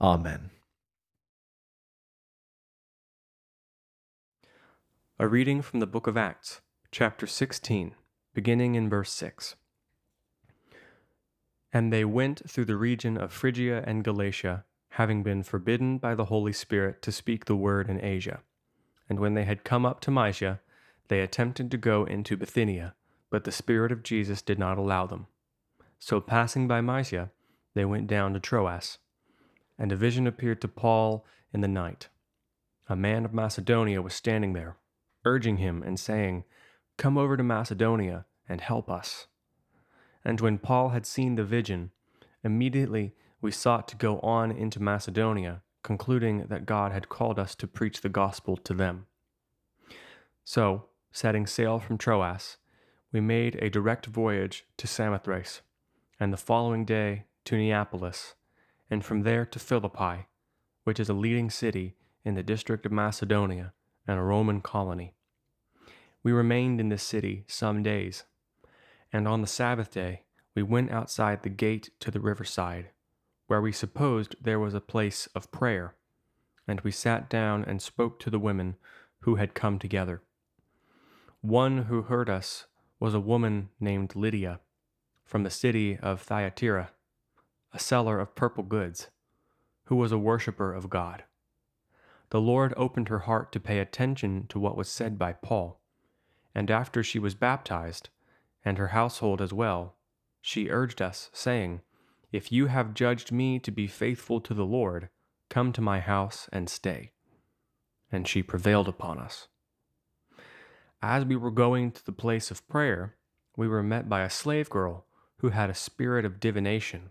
Amen. A reading from the book of Acts, chapter 16, beginning in verse 6. And they went through the region of Phrygia and Galatia, having been forbidden by the Holy Spirit to speak the word in Asia. And when they had come up to Mysia, they attempted to go into Bithynia, but the Spirit of Jesus did not allow them. So passing by Mysia, they went down to Troas. And a vision appeared to Paul in the night. A man of Macedonia was standing there, urging him and saying, Come over to Macedonia and help us. And when Paul had seen the vision, immediately we sought to go on into Macedonia, concluding that God had called us to preach the gospel to them. So, setting sail from Troas, we made a direct voyage to Samothrace, and the following day to Neapolis, and from there to Philippi, which is a leading city in the district of Macedonia and a Roman colony. We remained in this city some days, and on the Sabbath day we went outside the gate to the riverside, where we supposed there was a place of prayer, and we sat down and spoke to the women who had come together. One who heard us was a woman named Lydia, from the city of Thyatira a seller of purple goods, who was a worshipper of God. The Lord opened her heart to pay attention to what was said by Paul, and after she was baptized, and her household as well, she urged us, saying, If you have judged me to be faithful to the Lord, come to my house and stay. And she prevailed upon us. As we were going to the place of prayer, we were met by a slave girl who had a spirit of divination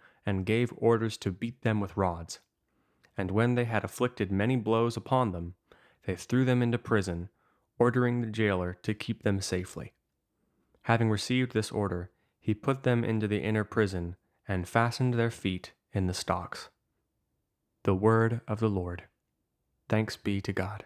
and gave orders to beat them with rods. And when they had afflicted many blows upon them, they threw them into prison, ordering the jailer to keep them safely. Having received this order, he put them into the inner prison and fastened their feet in the stocks. The word of the Lord. Thanks be to God.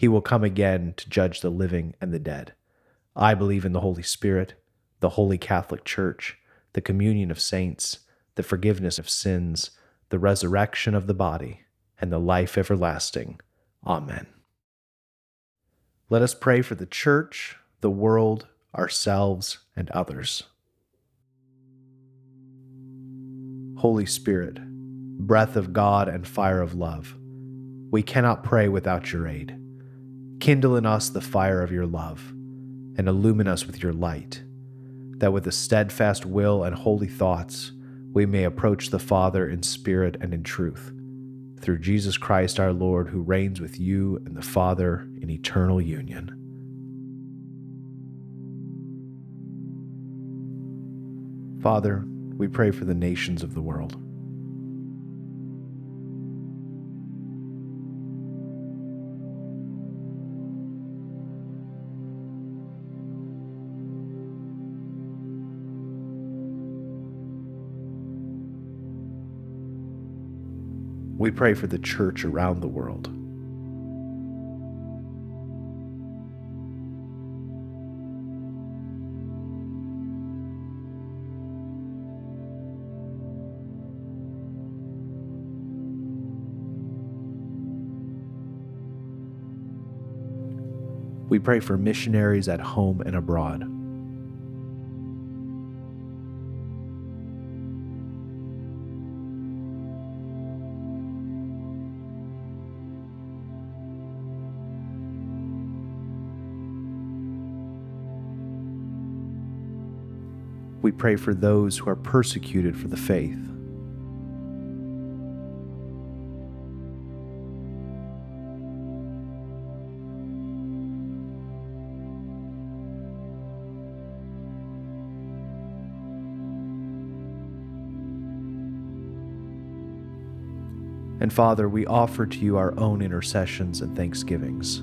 He will come again to judge the living and the dead. I believe in the Holy Spirit, the Holy Catholic Church, the communion of saints, the forgiveness of sins, the resurrection of the body, and the life everlasting. Amen. Let us pray for the church, the world, ourselves, and others. Holy Spirit, breath of God and fire of love, we cannot pray without your aid. Kindle in us the fire of your love, and illumine us with your light, that with a steadfast will and holy thoughts we may approach the Father in spirit and in truth, through Jesus Christ our Lord, who reigns with you and the Father in eternal union. Father, we pray for the nations of the world. We pray for the church around the world. We pray for missionaries at home and abroad. We pray for those who are persecuted for the faith. And Father, we offer to you our own intercessions and thanksgivings.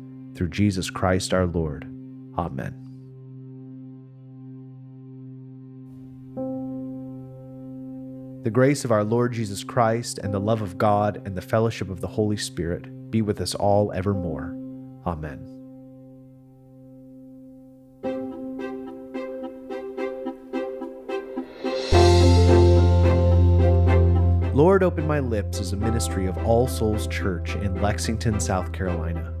through Jesus Christ our Lord. Amen. The grace of our Lord Jesus Christ and the love of God and the fellowship of the Holy Spirit be with us all evermore. Amen. Lord Open My Lips is a ministry of All Souls Church in Lexington, South Carolina.